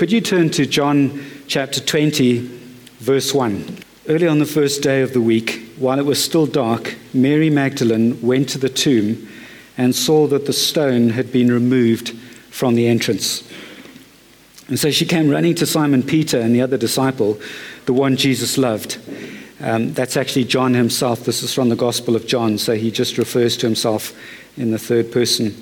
Could you turn to John chapter 20, verse 1? Early on the first day of the week, while it was still dark, Mary Magdalene went to the tomb and saw that the stone had been removed from the entrance. And so she came running to Simon Peter and the other disciple, the one Jesus loved. Um, that's actually John himself. This is from the Gospel of John, so he just refers to himself in the third person.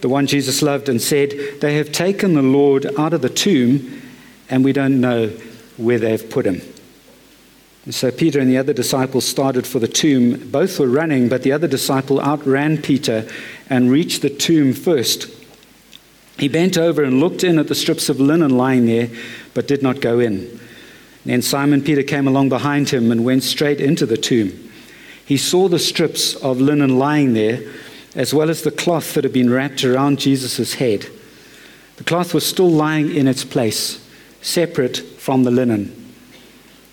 The one Jesus loved and said, They have taken the Lord out of the tomb, and we don't know where they've put him. And so Peter and the other disciples started for the tomb. Both were running, but the other disciple outran Peter and reached the tomb first. He bent over and looked in at the strips of linen lying there, but did not go in. Then Simon Peter came along behind him and went straight into the tomb. He saw the strips of linen lying there, as well as the cloth that had been wrapped around Jesus' head. The cloth was still lying in its place, separate from the linen.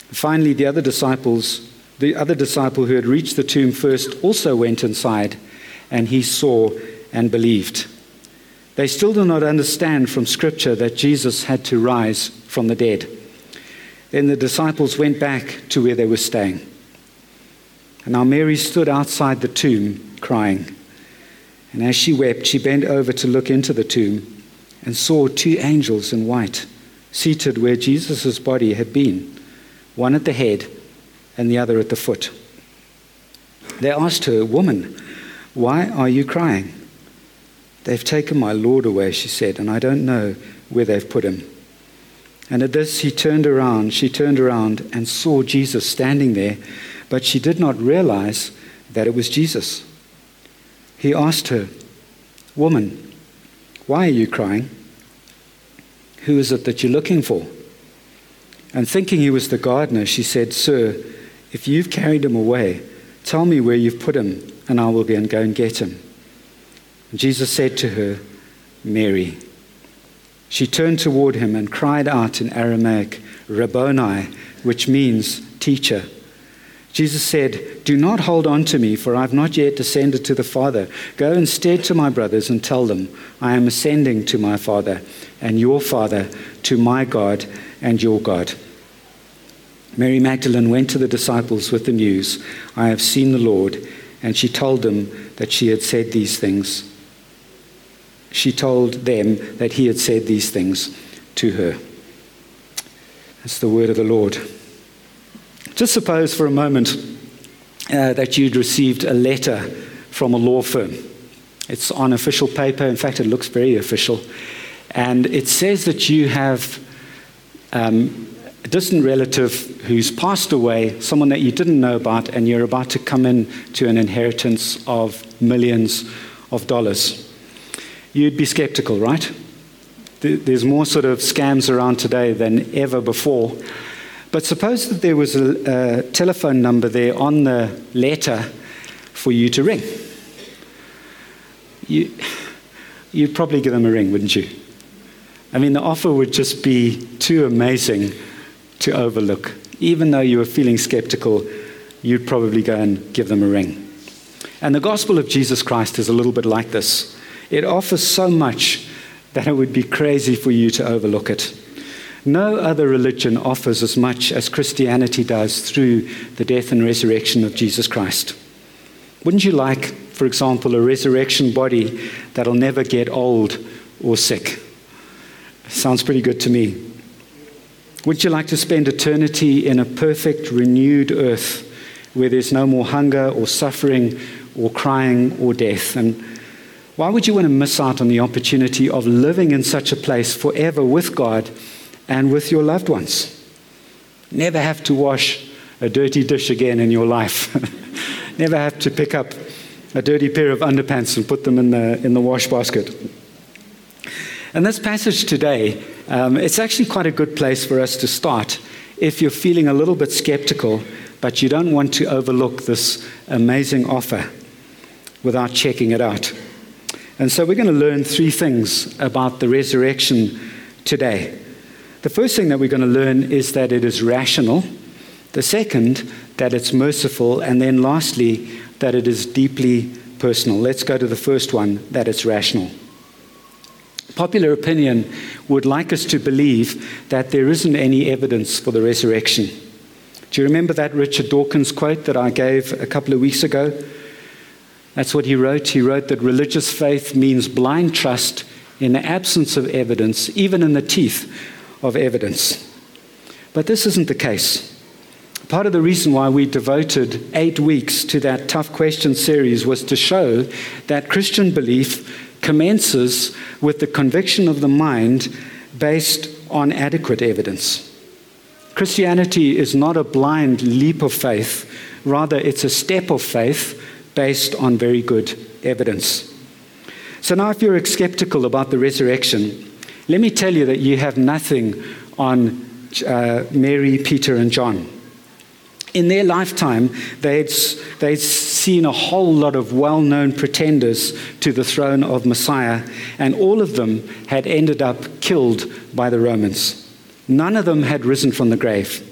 Finally, the other disciples, the other disciple who had reached the tomb first, also went inside, and he saw and believed. They still do not understand from Scripture that Jesus had to rise from the dead. Then the disciples went back to where they were staying. And now Mary stood outside the tomb crying. And as she wept, she bent over to look into the tomb and saw two angels in white seated where Jesus' body had been, one at the head and the other at the foot. They asked her, Woman, why are you crying? They've taken my Lord away, she said, and I don't know where they've put him. And at this, he turned around, she turned around and saw Jesus standing there, but she did not realize that it was Jesus. He asked her, Woman, why are you crying? Who is it that you're looking for? And thinking he was the gardener, she said, Sir, if you've carried him away, tell me where you've put him, and I will go and get him. Jesus said to her, Mary. She turned toward him and cried out in Aramaic, Rabboni, which means teacher. Jesus said, Do not hold on to me, for I have not yet descended to the Father. Go instead to my brothers and tell them, I am ascending to my Father and your Father, to my God and your God. Mary Magdalene went to the disciples with the news, I have seen the Lord, and she told them that she had said these things she told them that he had said these things to her. That's the word of the Lord. Just suppose for a moment uh, that you'd received a letter from a law firm. It's on official paper. In fact, it looks very official. And it says that you have um, a distant relative who's passed away, someone that you didn't know about, and you're about to come in to an inheritance of millions of dollars you'd be skeptical, right? There's more sort of scams around today than ever before. But suppose that there was a, a telephone number there on the letter for you to ring. You, you'd probably give them a ring, wouldn't you? I mean, the offer would just be too amazing to overlook. Even though you were feeling skeptical, you'd probably go and give them a ring. And the gospel of Jesus Christ is a little bit like this. It offers so much that it would be crazy for you to overlook it. No other religion offers as much as Christianity does through the death and resurrection of Jesus Christ. Wouldn't you like, for example, a resurrection body that'll never get old or sick? Sounds pretty good to me. Would you like to spend eternity in a perfect, renewed earth where there's no more hunger or suffering or crying or death? And why would you want to miss out on the opportunity of living in such a place forever with God and with your loved ones? Never have to wash a dirty dish again in your life. Never have to pick up a dirty pair of underpants and put them in the, in the wash basket. And this passage today, um, it's actually quite a good place for us to start if you're feeling a little bit skeptical, but you don't want to overlook this amazing offer without checking it out. And so we're going to learn three things about the resurrection today. The first thing that we're going to learn is that it is rational. The second, that it's merciful. And then lastly, that it is deeply personal. Let's go to the first one, that it's rational. Popular opinion would like us to believe that there isn't any evidence for the resurrection. Do you remember that Richard Dawkins quote that I gave a couple of weeks ago? That's what he wrote. He wrote that religious faith means blind trust in the absence of evidence, even in the teeth of evidence. But this isn't the case. Part of the reason why we devoted eight weeks to that tough question series was to show that Christian belief commences with the conviction of the mind based on adequate evidence. Christianity is not a blind leap of faith, rather, it's a step of faith based on very good evidence. So now, if you're skeptical about the resurrection, let me tell you that you have nothing on uh, Mary, Peter, and John. In their lifetime, they'd, they'd seen a whole lot of well known pretenders to the throne of Messiah, and all of them had ended up killed by the Romans. None of them had risen from the grave.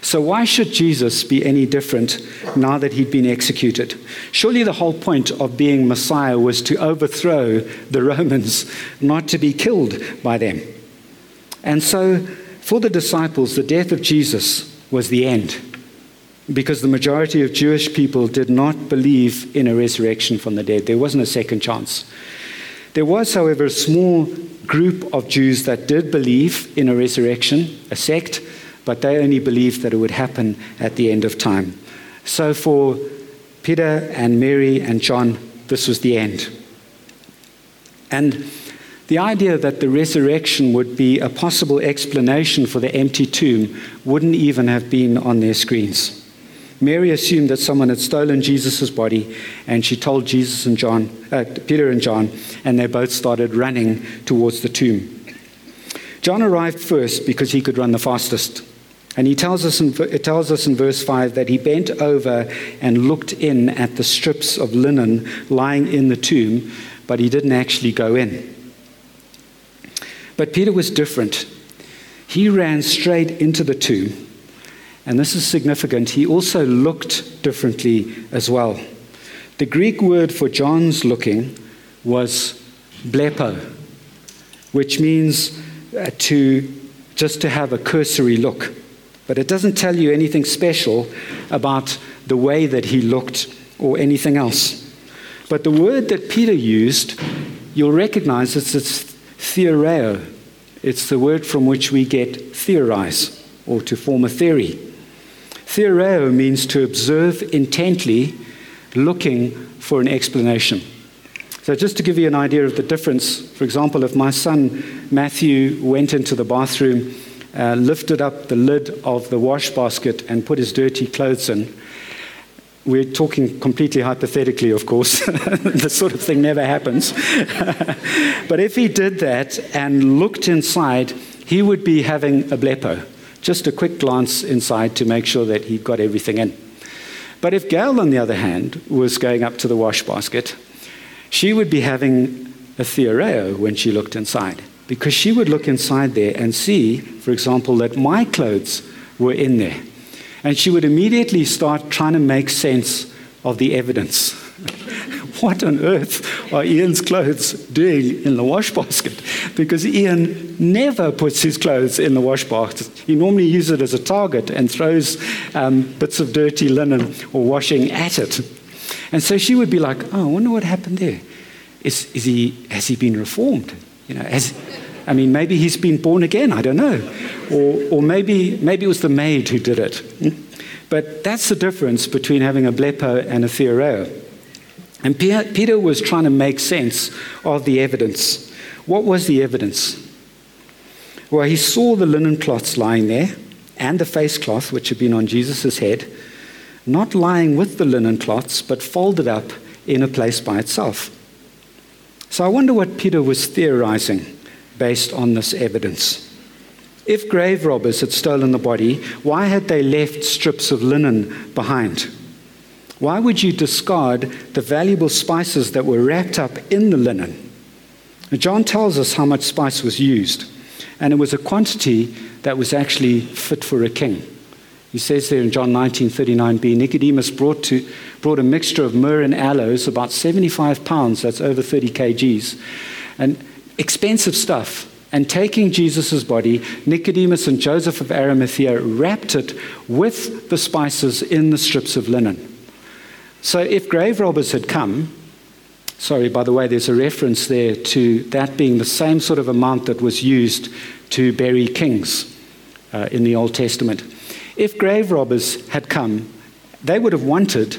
So, why should Jesus be any different now that he'd been executed? Surely the whole point of being Messiah was to overthrow the Romans, not to be killed by them. And so, for the disciples, the death of Jesus was the end because the majority of Jewish people did not believe in a resurrection from the dead. There wasn't a second chance. There was, however, a small group of Jews that did believe in a resurrection, a sect, but they only believed that it would happen at the end of time. So for Peter and Mary and John, this was the end. And the idea that the resurrection would be a possible explanation for the empty tomb wouldn't even have been on their screens. Mary assumed that someone had stolen Jesus' body, and she told Jesus and John, uh, Peter and John, and they both started running towards the tomb. John arrived first because he could run the fastest. And he tells us in, it tells us in verse 5 that he bent over and looked in at the strips of linen lying in the tomb, but he didn't actually go in. But Peter was different. He ran straight into the tomb and this is significant, he also looked differently as well. The Greek word for John's looking was blepo, which means uh, to just to have a cursory look. But it doesn't tell you anything special about the way that he looked or anything else. But the word that Peter used, you'll recognize it's, it's theoreo. It's the word from which we get theorize or to form a theory. Theoreo means to observe intently, looking for an explanation. So, just to give you an idea of the difference, for example, if my son Matthew went into the bathroom, uh, lifted up the lid of the wash basket, and put his dirty clothes in, we're talking completely hypothetically, of course. this sort of thing never happens. but if he did that and looked inside, he would be having a blepo just a quick glance inside to make sure that he'd got everything in. But if Gail, on the other hand, was going up to the wash basket, she would be having a theoreo when she looked inside, because she would look inside there and see, for example, that my clothes were in there. And she would immediately start trying to make sense of the evidence. what on earth are Ian's clothes doing in the wash basket? Because Ian never puts his clothes in the wash basket. He normally uses it as a target and throws um, bits of dirty linen or washing at it. And so she would be like, oh, I wonder what happened there. Is, is he, has he been reformed? You know, has, I mean, maybe he's been born again, I don't know. Or, or maybe, maybe it was the maid who did it. Hmm? But that's the difference between having a blepo and a theoreo. And Peter was trying to make sense of the evidence. What was the evidence? Well, he saw the linen cloths lying there and the face cloth, which had been on Jesus' head, not lying with the linen cloths, but folded up in a place by itself. So I wonder what Peter was theorizing based on this evidence. If grave robbers had stolen the body, why had they left strips of linen behind? Why would you discard the valuable spices that were wrapped up in the linen? John tells us how much spice was used, and it was a quantity that was actually fit for a king. He says there in John 19:39b, Nicodemus brought, to, brought a mixture of myrrh and aloes, about 75 pounds, that's over 30 kgs. And expensive stuff and taking Jesus' body, Nicodemus and Joseph of Arimathea wrapped it with the spices in the strips of linen. So if grave robbers had come, sorry, by the way, there's a reference there to that being the same sort of amount that was used to bury kings uh, in the Old Testament. If grave robbers had come, they would have wanted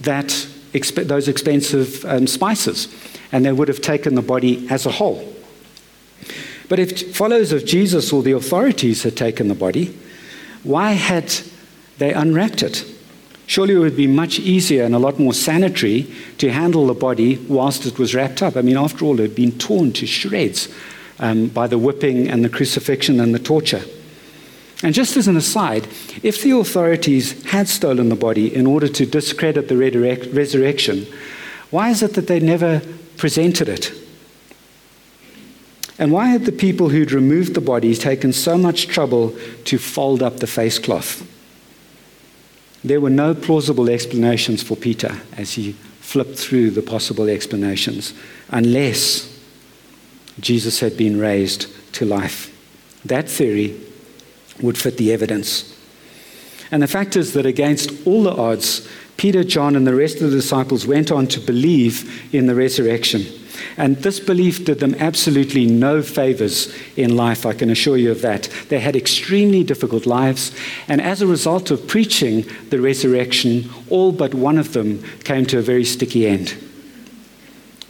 that, exp- those expensive um, spices, and they would have taken the body as a whole. But if followers of Jesus or the authorities had taken the body, why had they unwrapped it? Surely it would be much easier and a lot more sanitary to handle the body whilst it was wrapped up. I mean, after all, it had been torn to shreds um, by the whipping and the crucifixion and the torture. And just as an aside, if the authorities had stolen the body in order to discredit the resurrection, why is it that they never presented it? And why had the people who'd removed the body taken so much trouble to fold up the face cloth? There were no plausible explanations for Peter as he flipped through the possible explanations, unless Jesus had been raised to life. That theory would fit the evidence. And the fact is that against all the odds, Peter, John, and the rest of the disciples went on to believe in the resurrection. And this belief did them absolutely no favors in life, I can assure you of that. They had extremely difficult lives, and as a result of preaching the resurrection, all but one of them came to a very sticky end.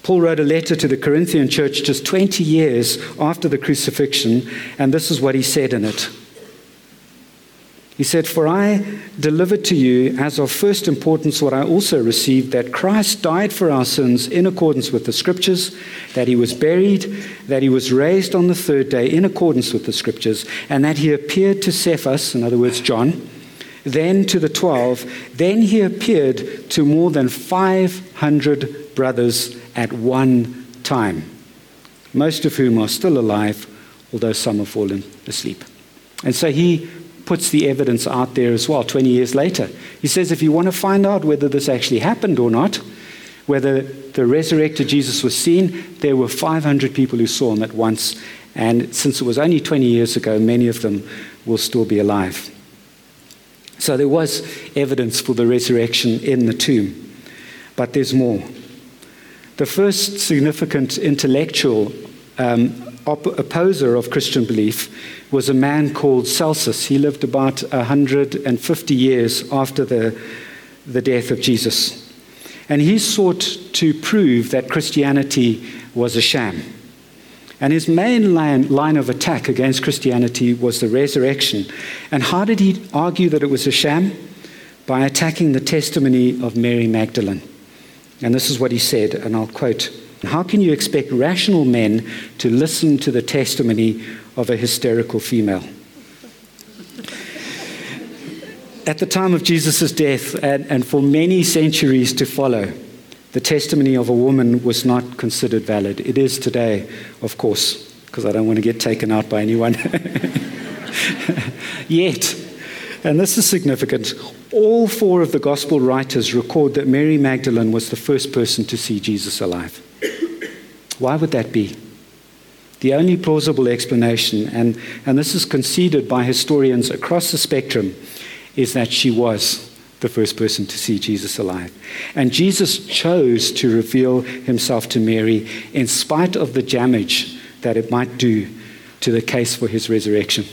Paul wrote a letter to the Corinthian church just 20 years after the crucifixion, and this is what he said in it. He said, For I delivered to you as of first importance what I also received that Christ died for our sins in accordance with the Scriptures, that he was buried, that he was raised on the third day in accordance with the Scriptures, and that he appeared to Cephas, in other words, John, then to the twelve, then he appeared to more than 500 brothers at one time, most of whom are still alive, although some have fallen asleep. And so he puts the evidence out there as well 20 years later. He says if you want to find out whether this actually happened or not, whether the resurrected Jesus was seen, there were 500 people who saw him at once. And since it was only 20 years ago, many of them will still be alive. So there was evidence for the resurrection in the tomb. But there's more. The first significant intellectual um, op- opposer of Christian belief was a man called Celsus. He lived about 150 years after the, the death of Jesus. And he sought to prove that Christianity was a sham. And his main line, line of attack against Christianity was the resurrection. And how did he argue that it was a sham? By attacking the testimony of Mary Magdalene. And this is what he said, and I'll quote How can you expect rational men to listen to the testimony of a hysterical female. At the time of Jesus' death, and, and for many centuries to follow, the testimony of a woman was not considered valid. It is today, of course, because I don't want to get taken out by anyone. Yet, and this is significant, all four of the gospel writers record that Mary Magdalene was the first person to see Jesus alive. Why would that be? The only plausible explanation, and, and this is conceded by historians across the spectrum, is that she was the first person to see Jesus alive. And Jesus chose to reveal himself to Mary in spite of the damage that it might do to the case for his resurrection.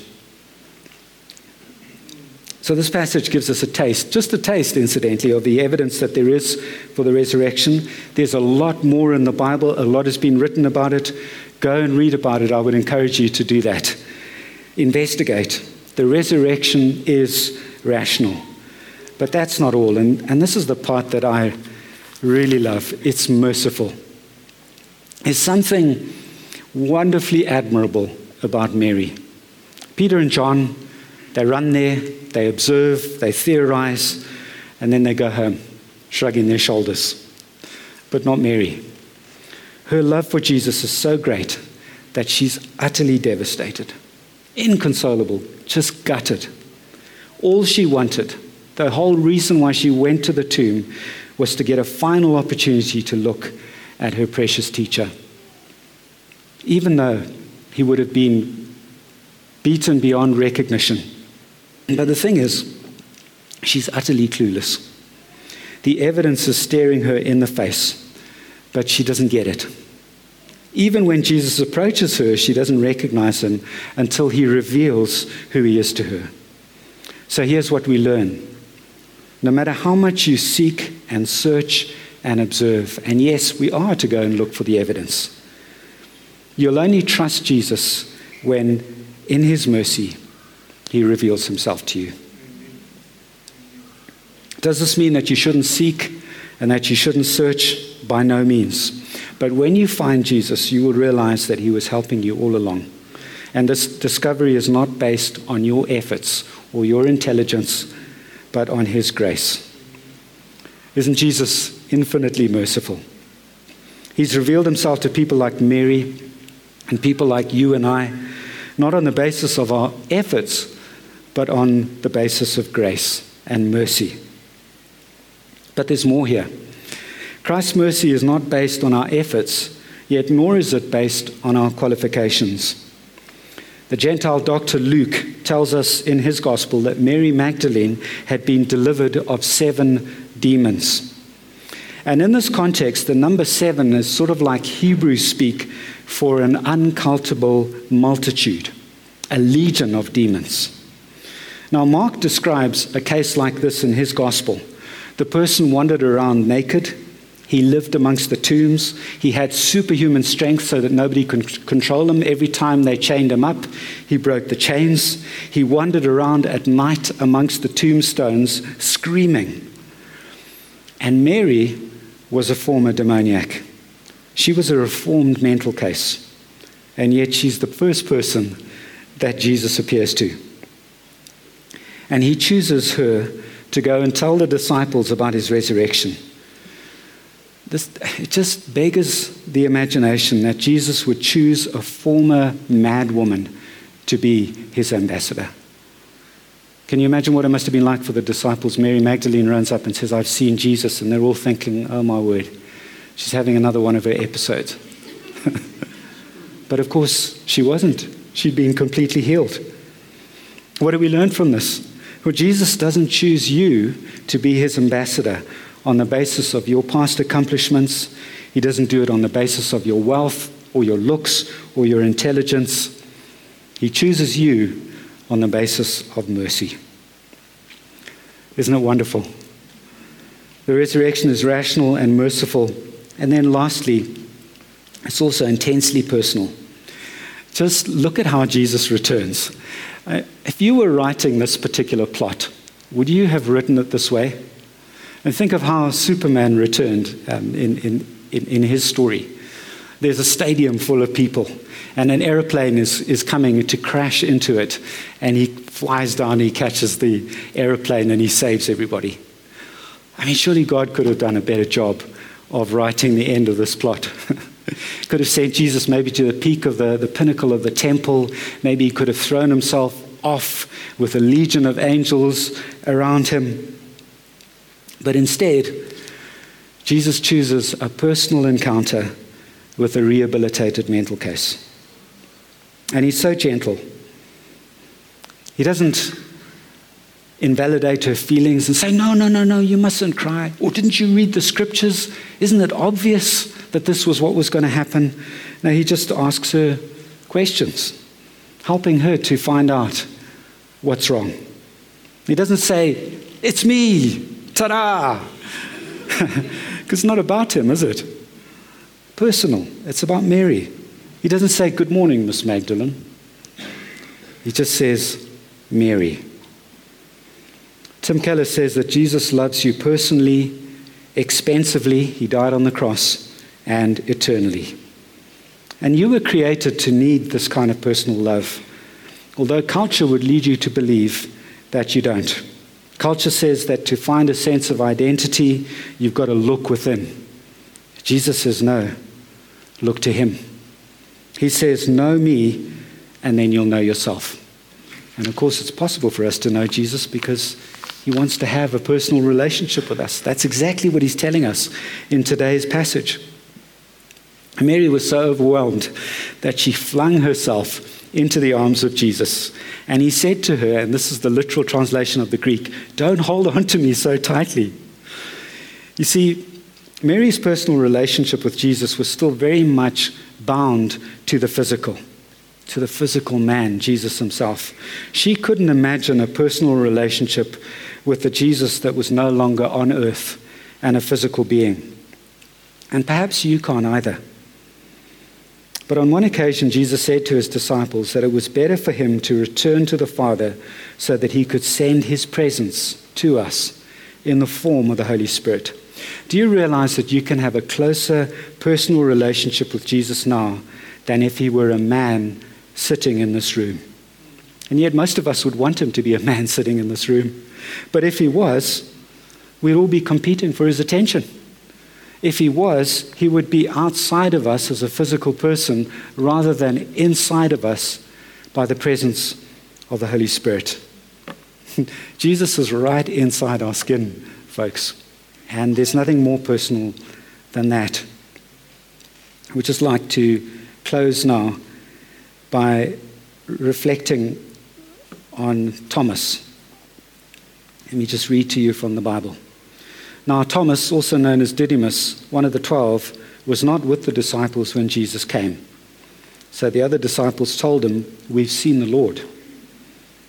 So, this passage gives us a taste, just a taste, incidentally, of the evidence that there is for the resurrection. There's a lot more in the Bible, a lot has been written about it. Go and read about it. I would encourage you to do that. Investigate. The resurrection is rational. But that's not all. And, and this is the part that I really love it's merciful. There's something wonderfully admirable about Mary. Peter and John, they run there, they observe, they theorize, and then they go home, shrugging their shoulders. But not Mary. Her love for Jesus is so great that she's utterly devastated, inconsolable, just gutted. All she wanted, the whole reason why she went to the tomb, was to get a final opportunity to look at her precious teacher. even though he would have been beaten beyond recognition. But the thing is, she's utterly clueless. The evidence is staring her in the face, but she doesn't get it. Even when Jesus approaches her, she doesn't recognize him until he reveals who he is to her. So here's what we learn no matter how much you seek and search and observe, and yes, we are to go and look for the evidence, you'll only trust Jesus when, in his mercy, he reveals himself to you. Does this mean that you shouldn't seek and that you shouldn't search? By no means. But when you find Jesus, you will realize that he was helping you all along. And this discovery is not based on your efforts or your intelligence, but on his grace. Isn't Jesus infinitely merciful? He's revealed himself to people like Mary and people like you and I, not on the basis of our efforts, but on the basis of grace and mercy. But there's more here. Christ's mercy is not based on our efforts, yet nor is it based on our qualifications. The Gentile doctor Luke tells us in his gospel that Mary Magdalene had been delivered of seven demons. And in this context, the number seven is sort of like Hebrew speak for an uncountable multitude, a legion of demons. Now, Mark describes a case like this in his gospel. The person wandered around naked. He lived amongst the tombs. He had superhuman strength so that nobody could control him. Every time they chained him up, he broke the chains. He wandered around at night amongst the tombstones, screaming. And Mary was a former demoniac. She was a reformed mental case. And yet she's the first person that Jesus appears to. And he chooses her to go and tell the disciples about his resurrection. This, it just beggars the imagination that Jesus would choose a former mad woman to be his ambassador. Can you imagine what it must have been like for the disciples? Mary Magdalene runs up and says, I've seen Jesus, and they're all thinking, oh my word, she's having another one of her episodes. but of course, she wasn't. She'd been completely healed. What do we learn from this? Well, Jesus doesn't choose you to be his ambassador on the basis of your past accomplishments. He doesn't do it on the basis of your wealth or your looks or your intelligence. He chooses you on the basis of mercy. Isn't it wonderful? The resurrection is rational and merciful. And then, lastly, it's also intensely personal. Just look at how Jesus returns. If you were writing this particular plot, would you have written it this way? And think of how Superman returned um, in, in, in, in his story. There's a stadium full of people, and an aeroplane is, is coming to crash into it, and he flies down, he catches the aeroplane, and he saves everybody. I mean, surely God could have done a better job of writing the end of this plot. could have sent Jesus maybe to the peak of the, the pinnacle of the temple. Maybe he could have thrown himself off with a legion of angels around him. But instead, Jesus chooses a personal encounter with a rehabilitated mental case. And he's so gentle. He doesn't invalidate her feelings and say, No, no, no, no, you mustn't cry. Or didn't you read the scriptures? Isn't it obvious that this was what was going to happen? No, he just asks her questions, helping her to find out what's wrong. He doesn't say, It's me, ta da! Because it's not about him, is it? Personal. It's about Mary. He doesn't say, Good morning, Miss Magdalene. He just says, Mary. Tim Keller says that Jesus loves you personally, expensively, he died on the cross, and eternally. And you were created to need this kind of personal love, although culture would lead you to believe that you don't. Culture says that to find a sense of identity, you've got to look within. Jesus says, no, look to him. He says, know me, and then you'll know yourself. And of course, it's possible for us to know Jesus because he wants to have a personal relationship with us. That's exactly what he's telling us in today's passage. Mary was so overwhelmed that she flung herself into the arms of Jesus. And he said to her, and this is the literal translation of the Greek, Don't hold on to me so tightly. You see, Mary's personal relationship with Jesus was still very much bound to the physical, to the physical man, Jesus himself. She couldn't imagine a personal relationship with the Jesus that was no longer on earth and a physical being. And perhaps you can't either. But on one occasion, Jesus said to his disciples that it was better for him to return to the Father so that he could send his presence to us in the form of the Holy Spirit. Do you realize that you can have a closer personal relationship with Jesus now than if he were a man sitting in this room? And yet, most of us would want him to be a man sitting in this room. But if he was, we'd all be competing for his attention. If he was, he would be outside of us as a physical person rather than inside of us by the presence of the Holy Spirit. Jesus is right inside our skin, folks. And there's nothing more personal than that. I would just like to close now by reflecting on Thomas. Let me just read to you from the Bible. Now, Thomas, also known as Didymus, one of the twelve, was not with the disciples when Jesus came. So the other disciples told him, We've seen the Lord.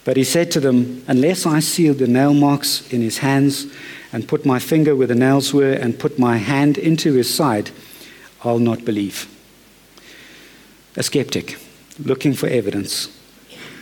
But he said to them, Unless I see the nail marks in his hands, and put my finger where the nails were, and put my hand into his side, I'll not believe. A skeptic, looking for evidence.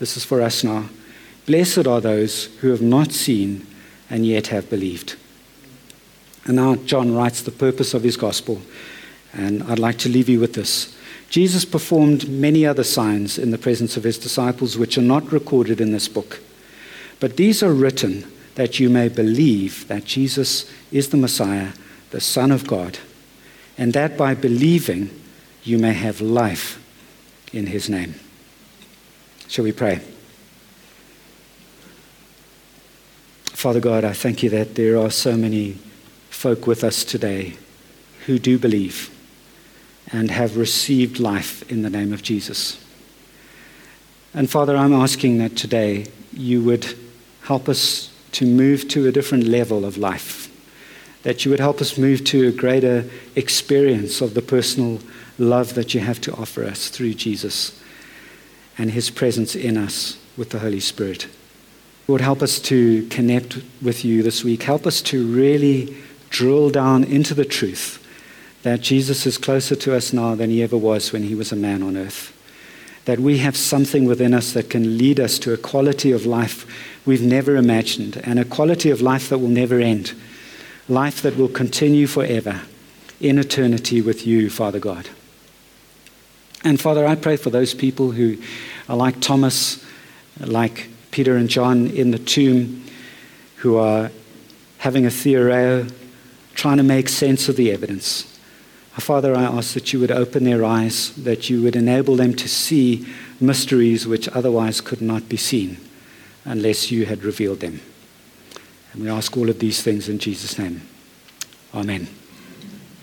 This is for us now. Blessed are those who have not seen and yet have believed. And now John writes the purpose of his gospel, and I'd like to leave you with this. Jesus performed many other signs in the presence of his disciples, which are not recorded in this book. But these are written that you may believe that Jesus is the Messiah, the Son of God, and that by believing you may have life in his name. Shall we pray? Father God, I thank you that there are so many folk with us today who do believe and have received life in the name of Jesus. And Father, I'm asking that today you would help us to move to a different level of life, that you would help us move to a greater experience of the personal love that you have to offer us through Jesus and his presence in us with the Holy Spirit. Lord, help us to connect with you this week. Help us to really drill down into the truth that Jesus is closer to us now than he ever was when he was a man on earth. That we have something within us that can lead us to a quality of life we've never imagined and a quality of life that will never end. Life that will continue forever in eternity with you, Father God. And Father, I pray for those people who are like Thomas, like Peter and John in the tomb who are having a theoreo, trying to make sense of the evidence. Uh, Father, I ask that you would open their eyes, that you would enable them to see mysteries which otherwise could not be seen unless you had revealed them. And we ask all of these things in Jesus' name. Amen.